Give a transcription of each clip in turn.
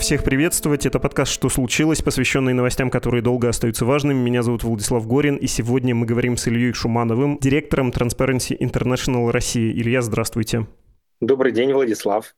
Всех приветствовать. Это подкаст «Что случилось?», посвященный новостям, которые долго остаются важными. Меня зовут Владислав Горин, и сегодня мы говорим с Ильей Шумановым, директором Transparency International России. Илья, здравствуйте. Добрый день, Владислав.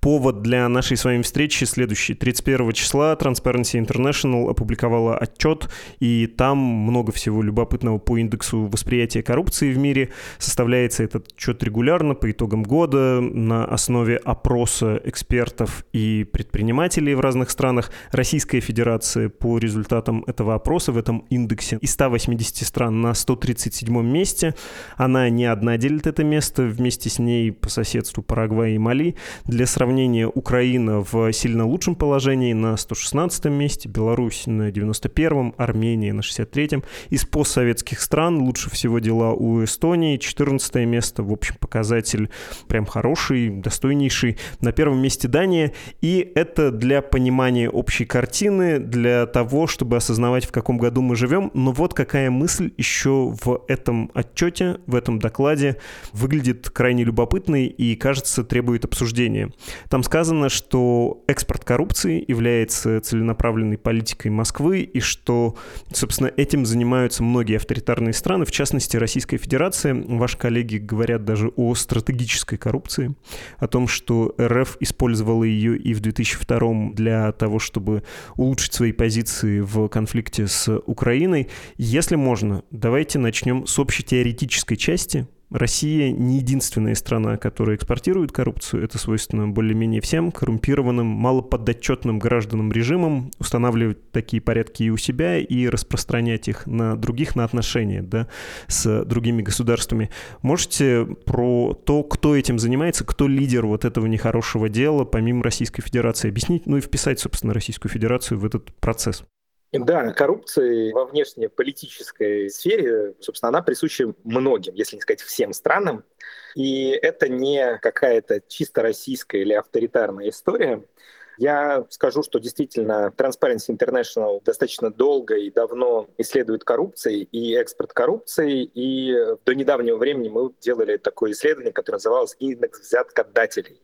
Повод для нашей с вами встречи следующий. 31 числа Transparency International опубликовала отчет, и там много всего любопытного по индексу восприятия коррупции в мире. Составляется этот отчет регулярно по итогам года на основе опроса экспертов и предпринимателей в разных странах. Российская Федерация по результатам этого опроса в этом индексе из 180 стран на 137 месте. Она не одна делит это место, вместе с ней по соседству Парагвай и Мали. Для для сравнения, Украина в сильно лучшем положении на 116 месте, Беларусь на 91-м, Армения на 63-м. Из постсоветских стран лучше всего дела у Эстонии, 14 место, в общем, показатель прям хороший, достойнейший. На первом месте Дания, и это для понимания общей картины, для того, чтобы осознавать, в каком году мы живем. Но вот какая мысль еще в этом отчете, в этом докладе выглядит крайне любопытной и, кажется, требует обсуждения. Там сказано, что экспорт коррупции является целенаправленной политикой Москвы и что, собственно, этим занимаются многие авторитарные страны, в частности, Российская Федерация. Ваши коллеги говорят даже о стратегической коррупции, о том, что РФ использовала ее и в 2002 для того, чтобы улучшить свои позиции в конфликте с Украиной. Если можно, давайте начнем с общей теоретической части, Россия не единственная страна, которая экспортирует коррупцию. Это свойственно более-менее всем коррумпированным, малоподотчетным гражданам режимам устанавливать такие порядки и у себя и распространять их на других, на отношения да, с другими государствами. Можете про то, кто этим занимается, кто лидер вот этого нехорошего дела, помимо Российской Федерации, объяснить, ну и вписать, собственно, Российскую Федерацию в этот процесс? Да, коррупция во внешнеполитической сфере, собственно, она присуща многим, если не сказать всем странам. И это не какая-то чисто российская или авторитарная история. Я скажу, что действительно Transparency International достаточно долго и давно исследует коррупции и экспорт коррупции. И до недавнего времени мы делали такое исследование, которое называлось «Индекс взяткодателей».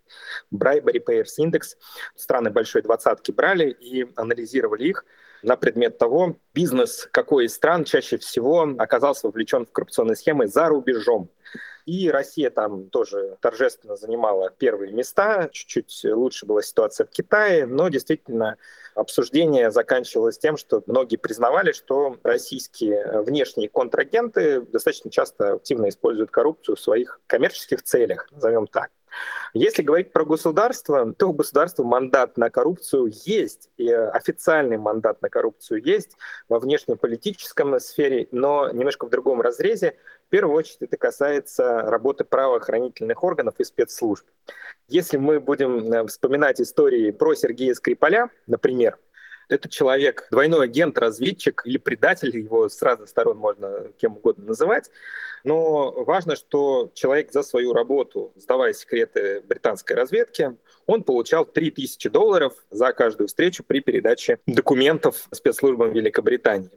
Bribery Payers Index. Страны большой двадцатки брали и анализировали их на предмет того, бизнес какой из стран чаще всего оказался вовлечен в коррупционные схемы за рубежом. И Россия там тоже торжественно занимала первые места. Чуть-чуть лучше была ситуация в Китае, но действительно обсуждение заканчивалось тем, что многие признавали, что российские внешние контрагенты достаточно часто активно используют коррупцию в своих коммерческих целях, назовем так. Если говорить про государство, то у государства мандат на коррупцию есть, и официальный мандат на коррупцию есть во внешнеполитическом сфере, но немножко в другом разрезе. В первую очередь это касается работы правоохранительных органов и спецслужб. Если мы будем э, вспоминать истории про Сергея Скрипаля, например, это человек, двойной агент, разведчик или предатель, его с разных сторон можно кем угодно называть. Но важно, что человек за свою работу, сдавая секреты британской разведки, он получал 3000 долларов за каждую встречу при передаче документов спецслужбам Великобритании.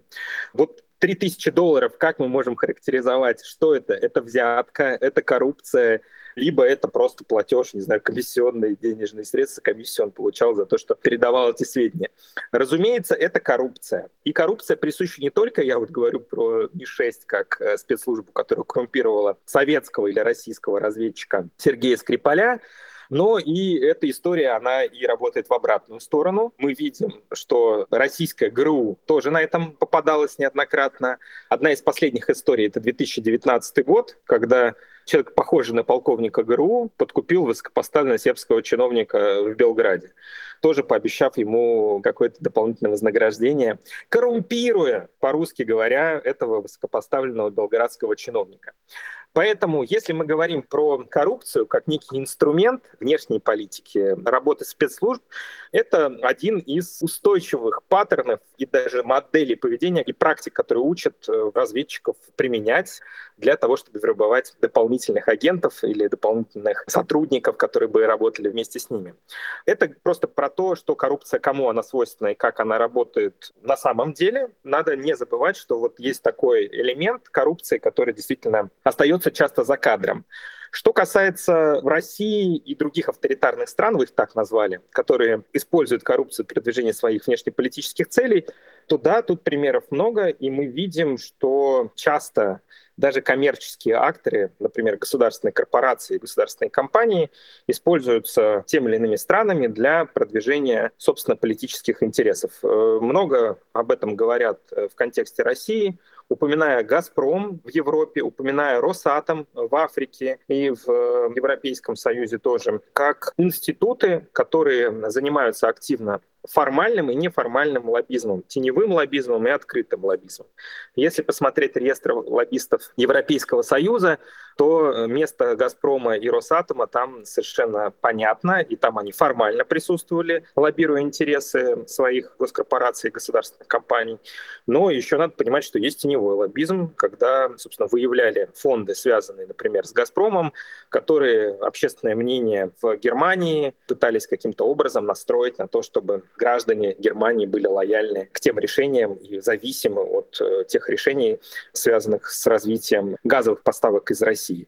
Вот 3000 долларов, как мы можем характеризовать, что это? Это взятка, это коррупция, либо это просто платеж, не знаю, комиссионные денежные средства, комиссию он получал за то, что передавал эти сведения. Разумеется, это коррупция. И коррупция присуща не только, я вот говорю про МИ-6 как э, спецслужбу, которая коррумпировала советского или российского разведчика Сергея Скрипаля, но и эта история, она и работает в обратную сторону. Мы видим, что российская ГРУ тоже на этом попадалась неоднократно. Одна из последних историй — это 2019 год, когда человек, похожий на полковника ГРУ, подкупил высокопоставленного сербского чиновника в Белграде, тоже пообещав ему какое-то дополнительное вознаграждение, коррумпируя, по-русски говоря, этого высокопоставленного белградского чиновника. Поэтому, если мы говорим про коррупцию как некий инструмент внешней политики, работы спецслужб, это один из устойчивых паттернов и даже моделей поведения и практик, которые учат э, разведчиков применять для того, чтобы вербовать дополнительных агентов или дополнительных сотрудников, которые бы работали вместе с ними. Это просто про то, что коррупция, кому она свойственна и как она работает на самом деле. Надо не забывать, что вот есть такой элемент коррупции, который действительно остается часто за кадром. Что касается России и других авторитарных стран, вы их так назвали, которые используют коррупцию для продвижения своих внешнеполитических целей, то да, тут примеров много, и мы видим, что часто даже коммерческие акторы, например, государственные корпорации, государственные компании, используются теми или иными странами для продвижения, собственно, политических интересов. Э, много об этом говорят э, в контексте России упоминая «Газпром» в Европе, упоминая «Росатом» в Африке и в э, Европейском Союзе тоже, как институты, которые занимаются активно формальным и неформальным лоббизмом, теневым лоббизмом и открытым лоббизмом. Если посмотреть реестр лоббистов Европейского Союза, то э, место «Газпрома» и «Росатома» там совершенно понятно, и там они формально присутствовали, лоббируя интересы своих госкорпораций и государственных компаний. Но еще надо понимать, что есть теневой лоббизм, когда, собственно, выявляли фонды, связанные, например, с «Газпромом», которые общественное мнение в Германии пытались каким-то образом настроить на то, чтобы граждане Германии были лояльны к тем решениям и зависимы от э, тех решений, связанных с развитием газовых поставок из России.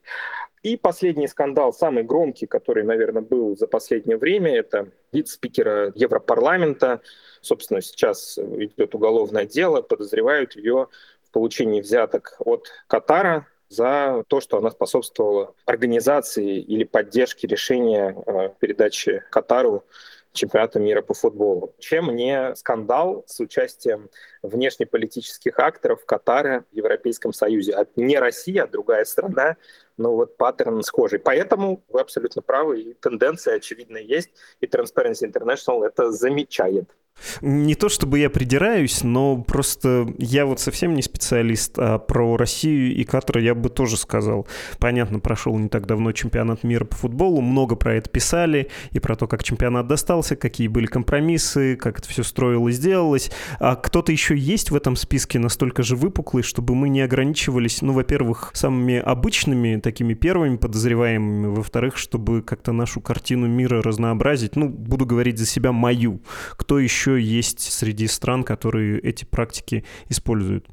И последний скандал, самый громкий, который, наверное, был за последнее время, это вице-спикера Европарламента. Собственно, сейчас идет уголовное дело, подозревают ее в получении взяток от Катара за то, что она способствовала организации или поддержке решения э, передачи Катару чемпионата мира по футболу. Чем не скандал с участием внешнеполитических акторов Катара в Европейском Союзе? А не Россия, а другая страна, но вот паттерн схожий. Поэтому вы абсолютно правы, и тенденция, очевидно, есть, и Transparency International это замечает. Не то чтобы я придираюсь, но просто я вот совсем не специалист, а про Россию и Катар я бы тоже сказал. Понятно, прошел не так давно чемпионат мира по футболу, много про это писали, и про то, как чемпионат достался, какие были компромиссы, как это все строилось, делалось. А кто-то еще есть в этом списке настолько же выпуклый, чтобы мы не ограничивались, ну, во-первых, самыми обычными, такими первыми подозреваемыми, во-вторых, чтобы как-то нашу картину мира разнообразить, ну, буду говорить за себя, мою. Кто еще еще есть среди стран, которые эти практики используют?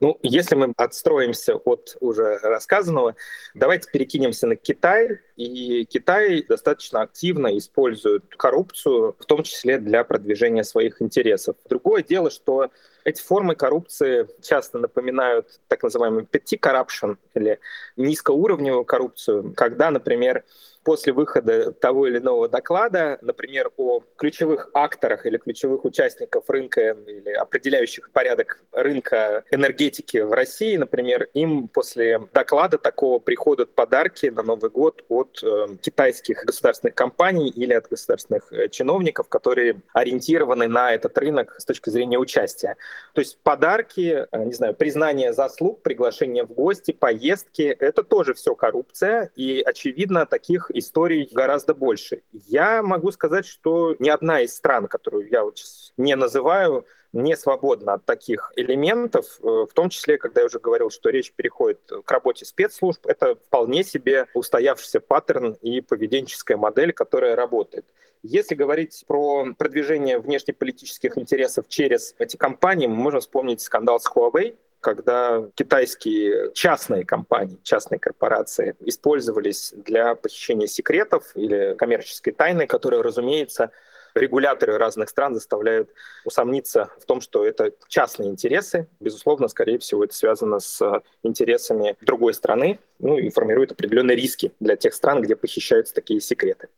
Ну, если мы отстроимся от уже рассказанного, давайте перекинемся на Китай. И Китай достаточно активно использует коррупцию, в том числе для продвижения своих интересов. Другое дело, что эти формы коррупции часто напоминают так называемый petty corruption или низкоуровневую коррупцию, когда, например, после выхода того или иного доклада, например, о ключевых акторах или ключевых участников рынка или определяющих порядок рынка энергетики в России, например, им после доклада такого приходят подарки на Новый год от э, китайских государственных компаний или от государственных э, чиновников, которые ориентированы на этот рынок с точки зрения участия. То есть подарки, э, не знаю, признание заслуг, приглашение в гости, поездки — это тоже все коррупция, и, очевидно, таких историй гораздо больше. Я могу сказать, что ни одна из стран, которую я вот не называю, не свободна от таких элементов, э, в том числе, когда я уже говорил, что речь переходит к работе спецслужб, это вполне себе устоявшийся паттерн и поведенческая модель, которая работает. Если говорить про продвижение внешнеполитических интересов через эти компании, мы можем вспомнить скандал с Huawei, когда китайские частные компании, частные корпорации использовались для похищения секретов или коммерческой тайны, которые, разумеется, регуляторы разных стран заставляют усомниться в том, что это частные интересы. Безусловно, скорее всего, это связано с интересами другой страны, ну и формирует определенные риски для тех стран, где похищаются такие секреты.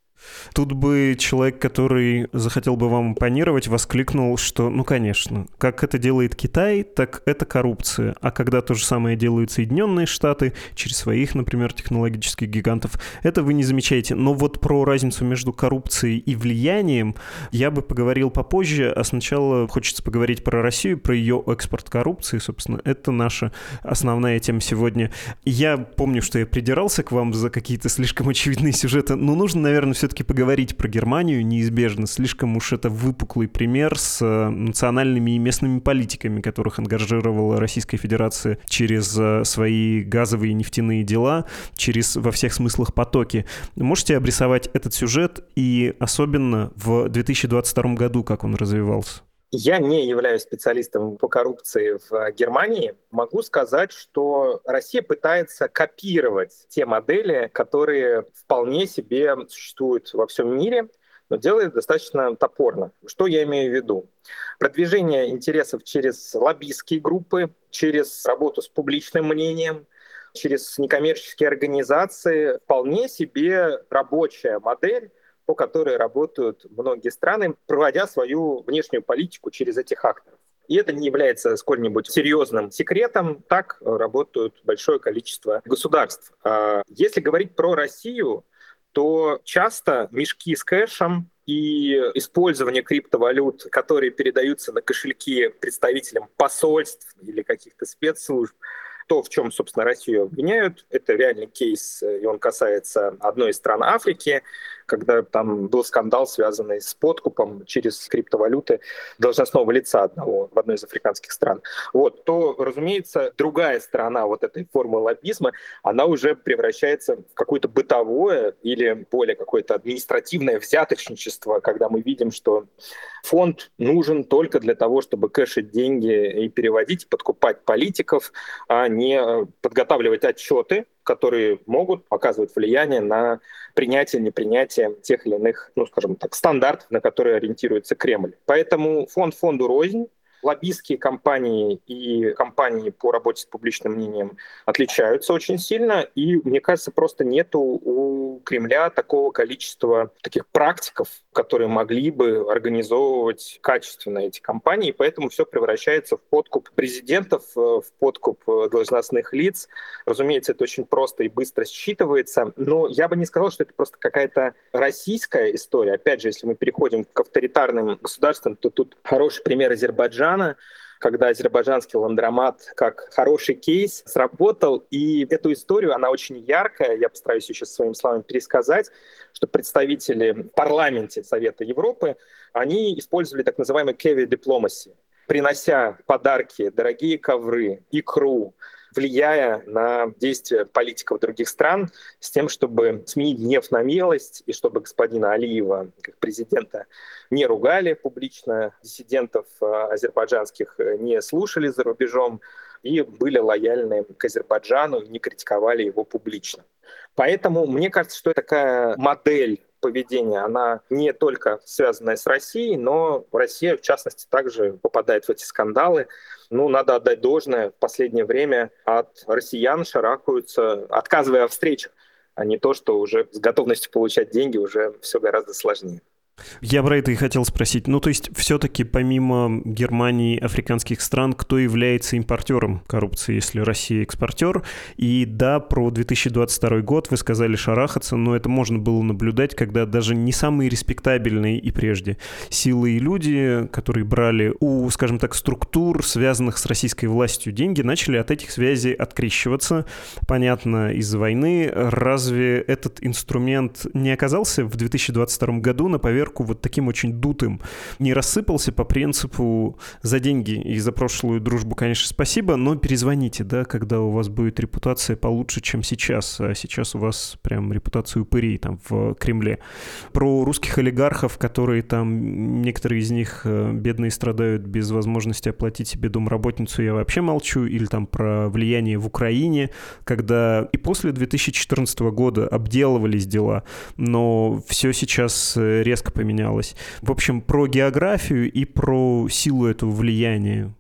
Тут бы человек, который захотел бы вам оппонировать, воскликнул, что, ну, конечно, как это делает Китай, так это коррупция. А когда то же самое делают Соединенные Штаты через своих, например, технологических гигантов, это вы не замечаете. Но вот про разницу между коррупцией и влиянием я бы поговорил попозже, а сначала хочется поговорить про Россию, про ее экспорт коррупции, собственно, это наша основная тема сегодня. Я помню, что я придирался к вам за какие-то слишком очевидные сюжеты, но нужно, наверное, все все-таки поговорить про Германию неизбежно. Слишком уж это выпуклый пример с э, национальными и местными политиками, которых ангажировала Российская Федерация через э, свои газовые и нефтяные дела, через во всех смыслах потоки. Можете обрисовать этот сюжет и особенно в 2022 году, как он развивался? Я не являюсь специалистом по коррупции в Германии. Могу сказать, что Россия пытается копировать те модели, которые вполне себе существуют во всем мире, но делает достаточно топорно. Что я имею в виду? Продвижение интересов через лоббистские группы, через работу с публичным мнением, через некоммерческие организации. Вполне себе рабочая модель, по которой работают многие страны, проводя свою внешнюю политику через этих акторов. И это не является сколь-нибудь серьезным секретом. Так работают большое количество государств. А если говорить про Россию, то часто мешки с кэшем и использование криптовалют, которые передаются на кошельки представителям посольств или каких-то спецслужб, то, в чем, собственно, Россию обвиняют, это реальный кейс, и он касается одной из стран Африки, когда там был скандал, связанный с подкупом через криптовалюты должностного лица одного в одной из африканских стран. Вот, то, разумеется, другая сторона вот этой формы лоббизма, она уже превращается в какое-то бытовое или более какое-то административное взяточничество, когда мы видим, что фонд нужен только для того, чтобы кэшить деньги и переводить, подкупать политиков, а не э, подготавливать отчеты, которые могут оказывать влияние на принятие, непринятие тех или иных, ну, скажем так, стандартов, на которые ориентируется Кремль. Поэтому фонд фонду рознь, лоббистские компании и компании по работе с публичным мнением отличаются очень сильно, и, мне кажется, просто нету у Кремля такого количества таких практиков, которые могли бы организовывать качественно эти компании, поэтому все превращается в подкуп президентов, э, в подкуп э, должностных лиц. Разумеется, это очень просто и быстро считывается, но я бы не сказал, что это просто какая-то российская история. Опять же, если мы переходим к авторитарным государствам, то тут хороший пример Азербайджана, когда азербайджанский ландромат как хороший кейс сработал. И эту историю, она очень яркая, я постараюсь еще своими словами пересказать, что представители парламенте Совета Европы, они использовали так называемый carry diplomacy, принося подарки, дорогие ковры, икру, влияя на действия политиков других стран с тем, чтобы сменить гнев на милость и чтобы господина Алиева, как президента, не ругали публично, диссидентов э, азербайджанских э, не слушали за рубежом и были лояльны к Азербайджану и не критиковали его публично. Поэтому мне кажется, что такая модель поведения, она не только связанная с Россией, но Россия, в частности, также попадает в эти скандалы. Ну, надо отдать должное, в последнее время от россиян шарахаются, отказывая в встречах, а не то, что уже с готовностью получать деньги уже все гораздо сложнее. Я про это и хотел спросить. Ну, то есть, все-таки помимо Германии, африканских стран, кто является импортером коррупции, если Россия экспортер? И да, про 2022 год вы сказали шарахаться, но это можно было наблюдать, когда даже не самые респектабельные и прежде силы и люди, которые брали у, скажем так, структур, связанных с российской властью деньги, начали от этих связей открещиваться. Понятно, из-за войны. Разве этот инструмент не оказался в 2022 году на поверхности проверку вот таким очень дутым не рассыпался по принципу за деньги и за прошлую дружбу, конечно, спасибо, но перезвоните, да, когда у вас будет репутация получше, чем сейчас. А сейчас у вас прям репутация упырей там в Кремле. Про русских олигархов, которые там, некоторые из них э, бедные страдают без возможности оплатить себе домработницу, я вообще молчу. Или там про влияние в Украине, когда и после 2014 года обделывались дела, но все сейчас э, поменялось. В общем, про географию и про силу этого влияния.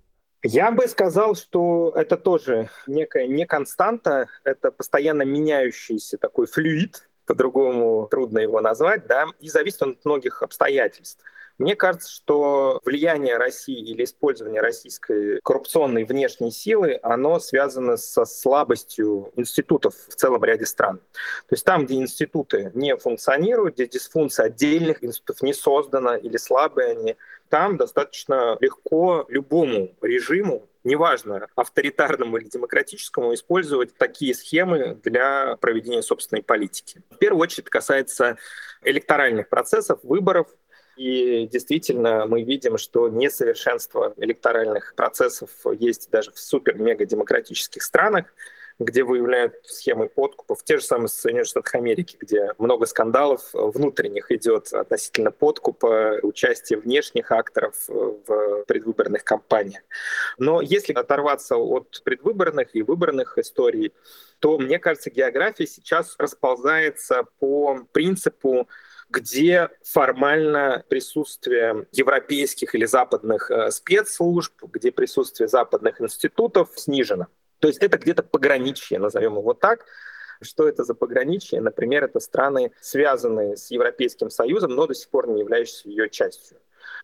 Я бы сказал, что это тоже некая не константа, это постоянно меняющийся такой флюид, по-другому трудно его назвать, да, и зависит он от многих обстоятельств. Мне кажется, что влияние России или использование российской коррупционной внешней силы, оно связано со слабостью институтов в целом ряде стран. То есть там, где институты не функционируют, где дисфункция отдельных институтов не создана или слабые они, там достаточно легко любому режиму неважно, авторитарному или демократическому, использовать такие схемы для проведения собственной политики. В первую очередь касается электоральных процессов, выборов, и действительно мы видим, что несовершенство электоральных процессов есть даже в супер-мега демократических странах. где выявляют схемы подкупов. Те же самые Соединенные Штаты Америки, где много скандалов внутренних идет относительно подкупа, участия внешних акторов в предвыборных кампаниях. Но если оторваться от предвыборных и выборных историй, то, мне кажется, география сейчас расползается по принципу где формально присутствие европейских или западных э, спецслужб, где присутствие западных институтов снижено. То есть это где-то пограничье, назовем его так. Что это за пограничье? Например, это страны, связанные с Европейским Союзом, но до сих пор не являющиеся ее частью.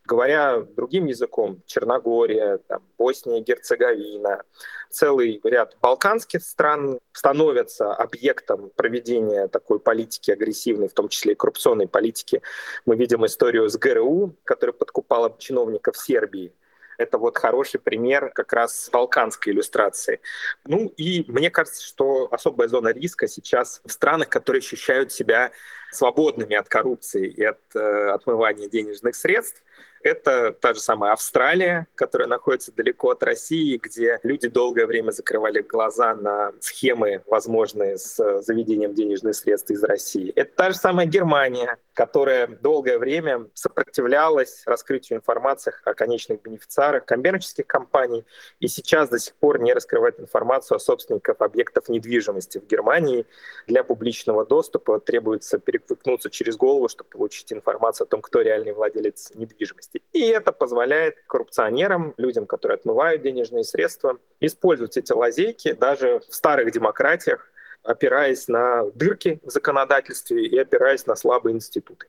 Говоря другим языком, Черногория, там, Босния Герцеговина, целый ряд балканских стран становятся объектом проведения такой политики агрессивной, в том числе и коррупционной политики. Мы видим историю с ГРУ, которая подкупала чиновников Сербии. Это вот хороший пример как раз балканской иллюстрации. Ну и мне кажется, что особая зона риска сейчас в странах, которые ощущают себя свободными от коррупции и от э, отмывания денежных средств. Это та же самая Австралия, которая находится далеко от России, где люди долгое время закрывали глаза на схемы, возможные с заведением денежных средств из России. Это та же самая Германия, которая долгое время сопротивлялась раскрытию информации о конечных бенефициарах коммерческих компаний и сейчас до сих пор не раскрывает информацию о собственниках объектов недвижимости в Германии. Для публичного доступа требуется переквыкнуться через голову, чтобы получить информацию о том, кто реальный владелец недвижимости. И это позволяет коррупционерам, людям, которые отмывают денежные средства, использовать эти лазейки даже в старых демократиях, опираясь на дырки в законодательстве и опираясь на слабые институты.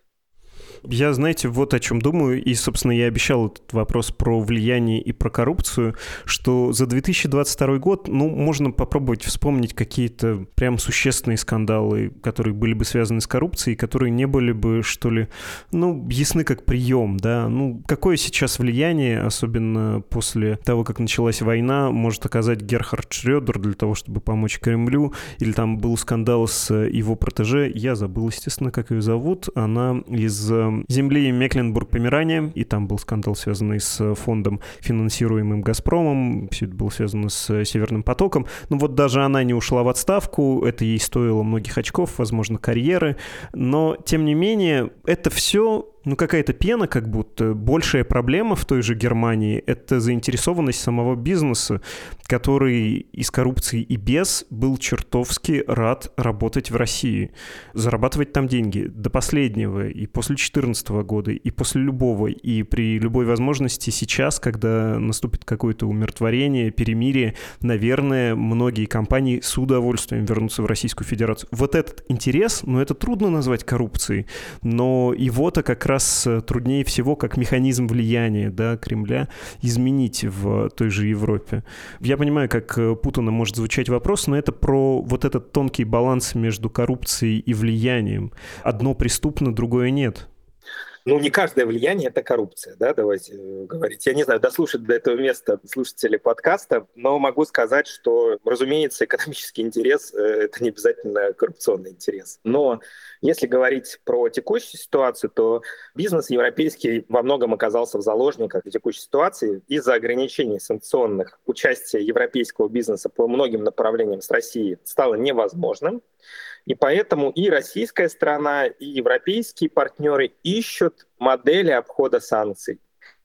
Я, знаете, вот о чем думаю, и, собственно, я обещал этот вопрос про влияние и про коррупцию, что за 2022 год, ну, можно попробовать вспомнить какие-то прям существенные скандалы, которые были бы связаны с коррупцией, которые не были бы, что ли, ну, ясны как прием, да, ну, какое сейчас влияние, особенно после того, как началась война, может оказать Герхард Шредер для того, чтобы помочь Кремлю, или там был скандал с его протеже, я забыл, естественно, как ее зовут, она из э, земли Мекленбург-Померания, и там был скандал, связанный с фондом, финансируемым «Газпромом», все это было связано с «Северным потоком». Ну вот даже она не ушла в отставку, это ей стоило многих очков, возможно, карьеры, но, тем не менее, это все ну, какая-то пена, как будто. Большая проблема в той же Германии — это заинтересованность самого бизнеса, который из коррупции и без был чертовски рад работать в России, зарабатывать там деньги до последнего, и после 2014 года, и после любого, и при любой возможности сейчас, когда наступит какое-то умиротворение, перемирие, наверное, многие компании с удовольствием вернутся в Российскую Федерацию. Вот этот интерес, ну, это трудно назвать коррупцией, но его-то как раз э, труднее всего как механизм влияния да, Кремля изменить в той же Европе. Я понимаю, как э, путанно может звучать вопрос, но это про вот этот тонкий баланс между коррупцией и влиянием. Одно преступно, другое нет ну, не каждое влияние — это коррупция, да, давайте э, говорить. Я не знаю, дослушать до этого места слушатели подкаста, но могу сказать, что, разумеется, экономический интерес э, — это не обязательно коррупционный интерес. Но если говорить про текущую ситуацию, то бизнес европейский во многом оказался в заложниках текущей ситуации из-за ограничений санкционных. Участие европейского бизнеса по многим направлениям с Россией стало невозможным. И поэтому и российская сторона, и европейские партнеры ищут модели обхода санкций.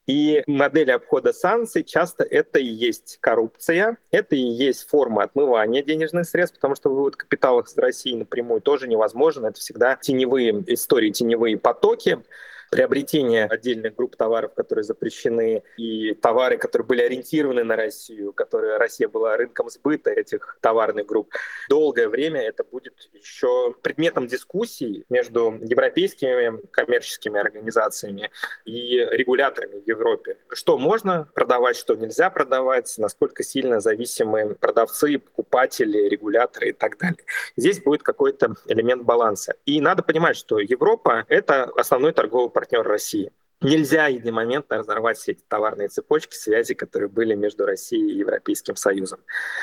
И модели обхода санкций часто это и есть коррупция, это и есть форма отмывания денежных средств, потому что вывод капиталов из России напрямую тоже невозможен. Это всегда теневые истории, теневые потоки приобретение отдельных групп товаров, которые запрещены, и товары, которые были ориентированы на Россию, которые Россия была рынком сбыта этих товарных групп. Долгое время это будет еще предметом дискуссий между европейскими коммерческими организациями и регуляторами в Европе. Что можно продавать, что нельзя продавать, насколько сильно зависимы продавцы, покупатели, регуляторы и так далее. Здесь будет какой-то элемент баланса. И надо понимать, что Европа — это основной торговый партнер России. Нельзя единомоментно разорвать все эти товарные цепочки, связи, которые были между Россией и Европейским Союзом.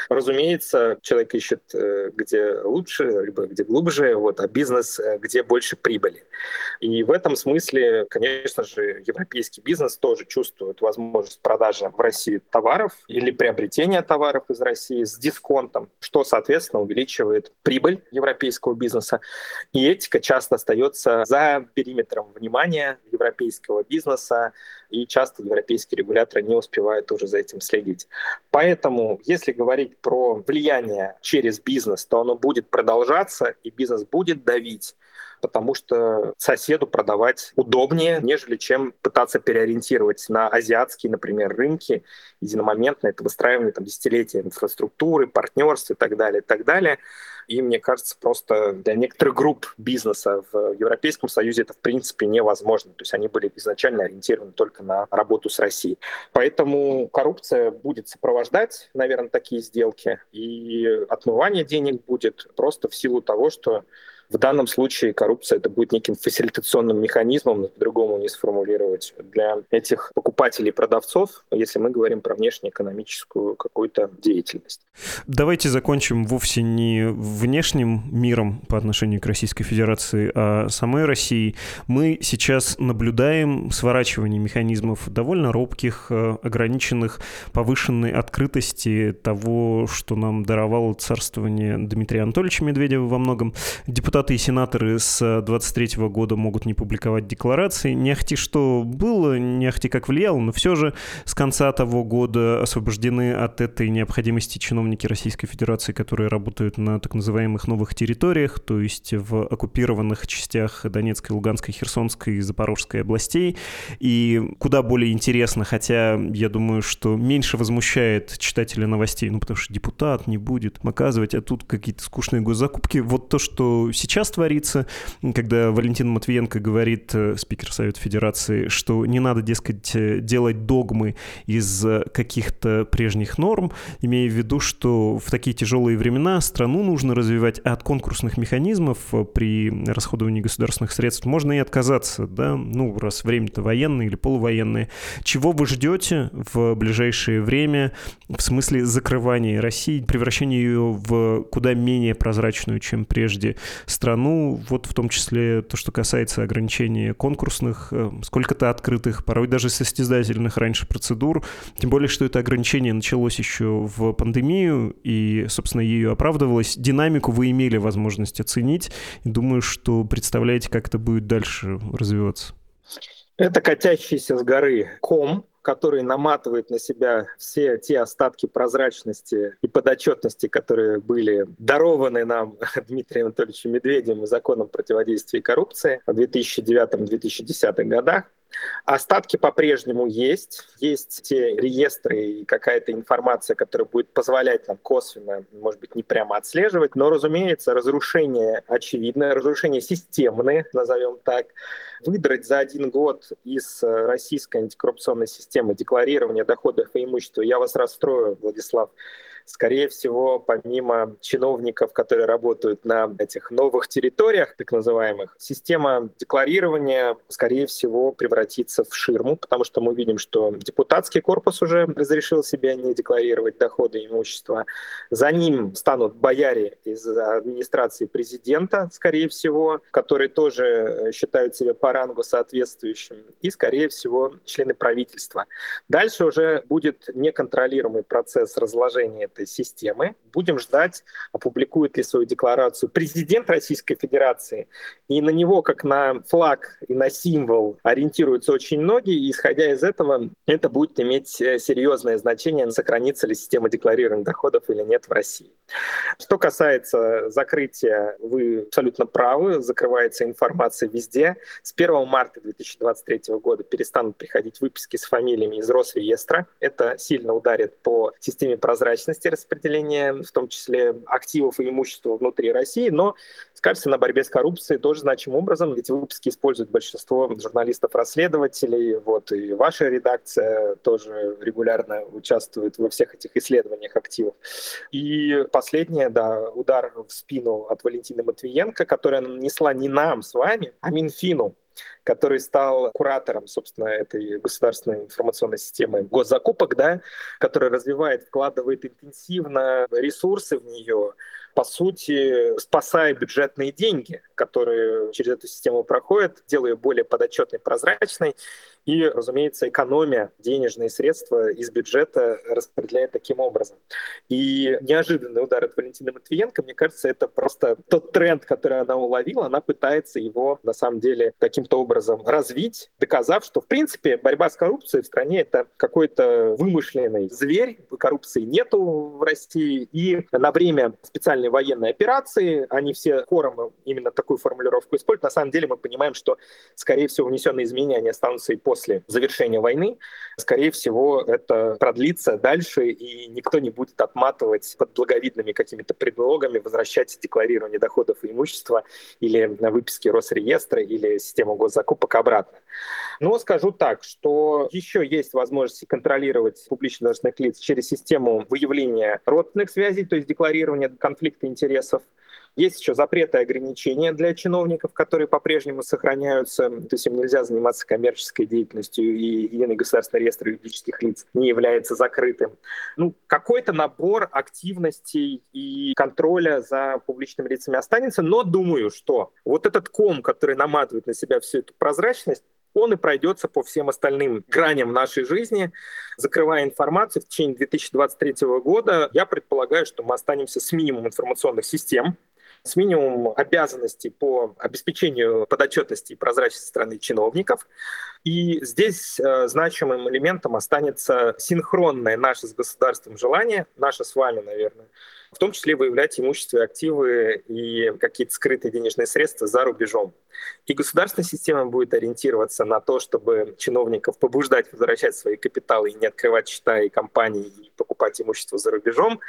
Разумеется, человек ищет, э, где лучше, либо где глубже, вот, а бизнес, э, где больше прибыли. И в этом смысле, конечно же, европейский бизнес тоже чувствует возможность продажи в России товаров или приобретения товаров из России с дисконтом, что, соответственно, увеличивает прибыль европейского бизнеса. И этика часто остается за периметром внимания европейского бизнеса, и часто европейские регуляторы не успевают уже за этим следить. Поэтому, если говорить про влияние через бизнес, то оно будет продолжаться, и бизнес будет давить потому что соседу продавать удобнее, нежели чем пытаться переориентировать на азиатские, например, рынки единомоментно. Это выстраивание там, десятилетия инфраструктуры, партнерств и так далее, и так далее. И мне кажется, просто для некоторых групп бизнеса в Европейском Союзе это в принципе невозможно. То есть они были изначально ориентированы только на работу с Россией. Поэтому коррупция будет сопровождать, наверное, такие сделки. И отмывание денег будет просто в силу того, что в данном случае коррупция это будет неким фасилитационным механизмом, по-другому не сформулировать, для этих покупателей продавцов, если мы говорим про внешнеэкономическую какую-то деятельность. Давайте закончим вовсе не внешним миром по отношению к Российской Федерации, а самой России. Мы сейчас наблюдаем сворачивание механизмов довольно робких, э, ограниченных, повышенной открытости того, что нам даровало царствование Дмитрия Анатольевича Медведева во многом. Депутат депутаты и сенаторы с 23 года могут не публиковать декларации. Не ахти что было, не ахти как влияло, но все же с конца того года освобождены от этой необходимости чиновники Российской Федерации, которые работают на так называемых новых территориях, то есть в оккупированных частях Донецкой, Луганской, Херсонской и Запорожской областей. И куда более интересно, хотя я думаю, что меньше возмущает читателя новостей, ну потому что депутат не будет оказывать, а тут какие-то скучные госзакупки. Вот то, что сейчас сейчас творится, когда Валентин Матвиенко говорит, э, спикер Совета Федерации, что не надо, дескать, э, делать догмы из каких-то прежних норм, имея в виду, что в такие тяжелые времена страну нужно развивать от конкурсных механизмов э, при расходовании государственных средств можно и отказаться, да, ну, раз время-то военное или полувоенное. Чего вы ждете в ближайшее время в смысле закрывания России, превращения ее в куда менее прозрачную, чем прежде страну, вот в том числе то, что касается ограничения конкурсных, э, сколько-то открытых, порой даже состязательных раньше процедур, тем более, что это ограничение началось еще в пандемию, и, собственно, ее оправдывалось. Динамику вы имели возможность оценить, и думаю, что представляете, как это будет дальше развиваться. Это катящийся с горы ком, который наматывает на себя все те остатки прозрачности и подотчетности, которые были дарованы нам Дмитрием Анатольевичем Медведевым и законом противодействия коррупции в 2009-2010 годах. Остатки по-прежнему есть. Есть те реестры и какая-то информация, которая будет позволять нам косвенно, может быть, не прямо отслеживать. Но, разумеется, разрушение очевидное, разрушение системное, назовем так. Выдрать за один год из российской антикоррупционной системы декларирования доходов и имущества, я вас расстрою, Владислав, скорее всего, помимо чиновников, которые работают на этих новых территориях, так называемых, система декларирования, скорее всего, превратится в ширму, потому что мы видим, что депутатский корпус уже разрешил себе не декларировать доходы и имущество. За ним станут бояре из администрации президента, скорее всего, которые тоже считают себя по рангу соответствующим, и, скорее всего, члены правительства. Дальше уже будет неконтролируемый процесс разложения этой системы. Будем ждать, опубликует ли свою декларацию президент Российской Федерации. И на него, как на флаг и на символ, ориентируются очень многие. И исходя из этого, это будет иметь э, серьезное значение, сохранится ли система декларированных доходов или нет в России. Что касается закрытия, вы абсолютно правы, закрывается информация везде. С 1 марта 2023 года перестанут приходить выписки с фамилиями из Росреестра. Это сильно ударит по системе прозрачности распределения, в том числе активов и имущества внутри России, но скажется на борьбе с коррупцией тоже значимым образом. Эти выпуски используют большинство журналистов-расследователей, вот и ваша редакция тоже регулярно участвует во всех этих исследованиях активов. И последнее, да, удар в спину от Валентины Матвиенко, которая нанесла не нам с вами, а Минфину, который стал куратором, собственно, этой государственной информационной системы госзакупок, да, который развивает, вкладывает интенсивно ресурсы в нее, по сути, спасая бюджетные деньги, которые через эту систему проходят, делая ее более подотчетной, прозрачной, и, разумеется, экономия денежные средства из бюджета распределяет таким образом. И неожиданный удар от Валентины Матвиенко, мне кажется, это просто тот тренд, который она уловила, она пытается его, на самом деле, каким-то образом развить, доказав, что, в принципе, борьба с коррупцией в стране — это какой-то вымышленный зверь, коррупции нету в России, и на время специальной военной операции они все хором именно такую формулировку используют. На самом деле мы понимаем, что, скорее всего, внесенные изменения останутся и по после завершения войны, скорее всего, это продлится дальше, и никто не будет отматывать под благовидными какими-то предлогами, возвращать декларирование доходов и имущества или на выписки Росреестра или систему госзакупок обратно. Но скажу так, что еще есть возможность контролировать публично должностных лиц через систему выявления родственных связей, то есть декларирования конфликта интересов, есть еще запреты и ограничения для чиновников, которые по-прежнему сохраняются. То есть им нельзя заниматься коммерческой деятельностью, и единый государственный реестр юридических лиц не является закрытым. Ну, какой-то набор активностей и контроля за публичными лицами останется, но думаю, что вот этот ком, который наматывает на себя всю эту прозрачность, он и пройдется по всем остальным граням нашей жизни, закрывая информацию в течение 2023 года. Я предполагаю, что мы останемся с минимумом информационных систем, с минимумом обязанностей по обеспечению подотчетности и прозрачности страны чиновников. И здесь э, значимым элементом останется синхронное наше с государством желание, наше с вами, наверное, в том числе выявлять имущество и активы и какие-то скрытые денежные средства за рубежом. И государственная система будет ориентироваться на то, чтобы чиновников побуждать возвращать свои капиталы и не открывать счета и компании, и покупать имущество за рубежом.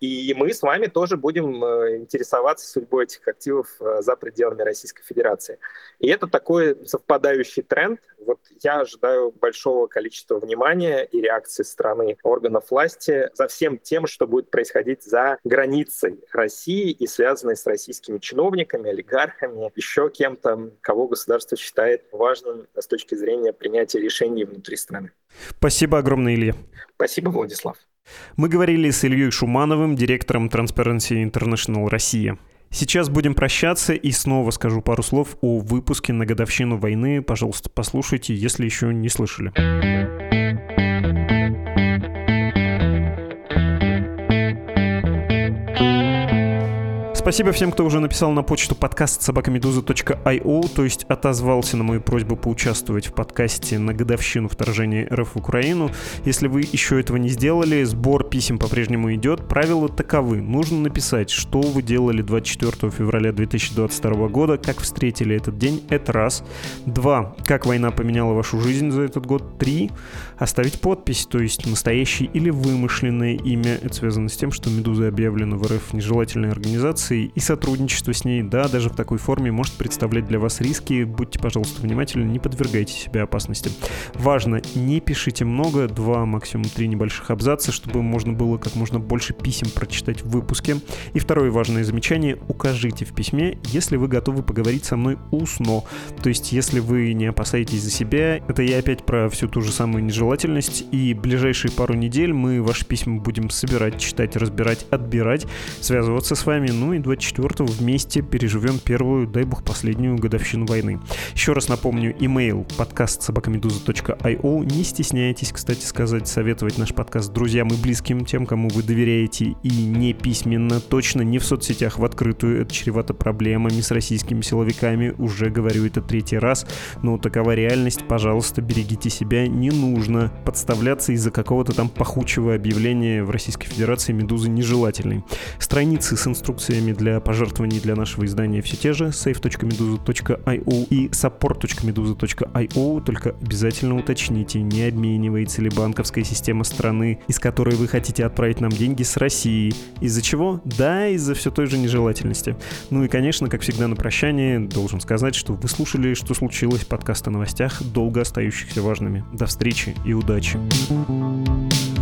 И мы с вами тоже будем э, интересоваться судьбой этих активов э, за пределами Российской Федерации. И это такой совпадающий тренд. Вот я ожидаю большого количества внимания и реакции страны органов власти за всем тем, что будет происходить за границей России и связанной с российскими чиновниками, олигархами, еще кем-то, кого государство считает важным с точки зрения принятия решений внутри страны. Спасибо огромное, Илья. Спасибо, Владислав. Мы говорили с Ильей Шумановым, директором Transparency International Россия. Сейчас будем прощаться и снова скажу пару слов о выпуске на годовщину войны. Пожалуйста, послушайте, если еще не слышали. Спасибо всем, кто уже написал на почту подкаст собакамедуза.io, то есть отозвался на мою просьбу поучаствовать в подкасте на годовщину вторжения РФ в Украину. Если вы еще этого не сделали, сбор писем по-прежнему идет. Правила таковы. Нужно написать, что вы делали 24 февраля 2022 года, как встретили этот день. Это раз. Два. Как война поменяла вашу жизнь за этот год. Три. Оставить подпись, то есть настоящее или вымышленное имя. Это связано с тем, что Медуза объявлена в РФ нежелательной организацией, и сотрудничество с ней, да, даже в такой форме может представлять для вас риски. Будьте, пожалуйста, внимательны, не подвергайте себя опасности. Важно, не пишите много, два, максимум три небольших абзаца, чтобы можно было как можно больше писем прочитать в выпуске. И второе важное замечание, укажите в письме, если вы готовы поговорить со мной устно. То есть, если вы не опасаетесь за себя, это я опять про всю ту же самую нежелательность, и ближайшие пару недель мы ваши письма будем собирать, читать, разбирать, отбирать, связываться с вами, ну и 24 вместе переживем первую, дай бог, последнюю годовщину войны. Еще раз напомню, email подкаст собакамедуза.io. Не стесняйтесь, кстати сказать, советовать наш подкаст друзьям и близким, тем, кому вы доверяете, и не письменно, точно не в соцсетях в открытую. Это чревато проблемами с российскими силовиками. Уже говорю это третий раз, но такова реальность. Пожалуйста, берегите себя. Не нужно подставляться из-за какого-то там пахучего объявления в Российской Федерации «Медузы» нежелательной. Страницы с инструкциями для пожертвований для нашего издания все те же save.meduza.io и support.meduza.io, только обязательно уточните, не обменивается ли банковская система страны, из которой вы хотите отправить нам деньги с России. Из-за чего? Да, из-за все той же нежелательности. Ну и, конечно, как всегда на прощание, должен сказать, что вы слушали «Что случилось?» подкаст о новостях, долго остающихся важными. До встречи и удачи. thank you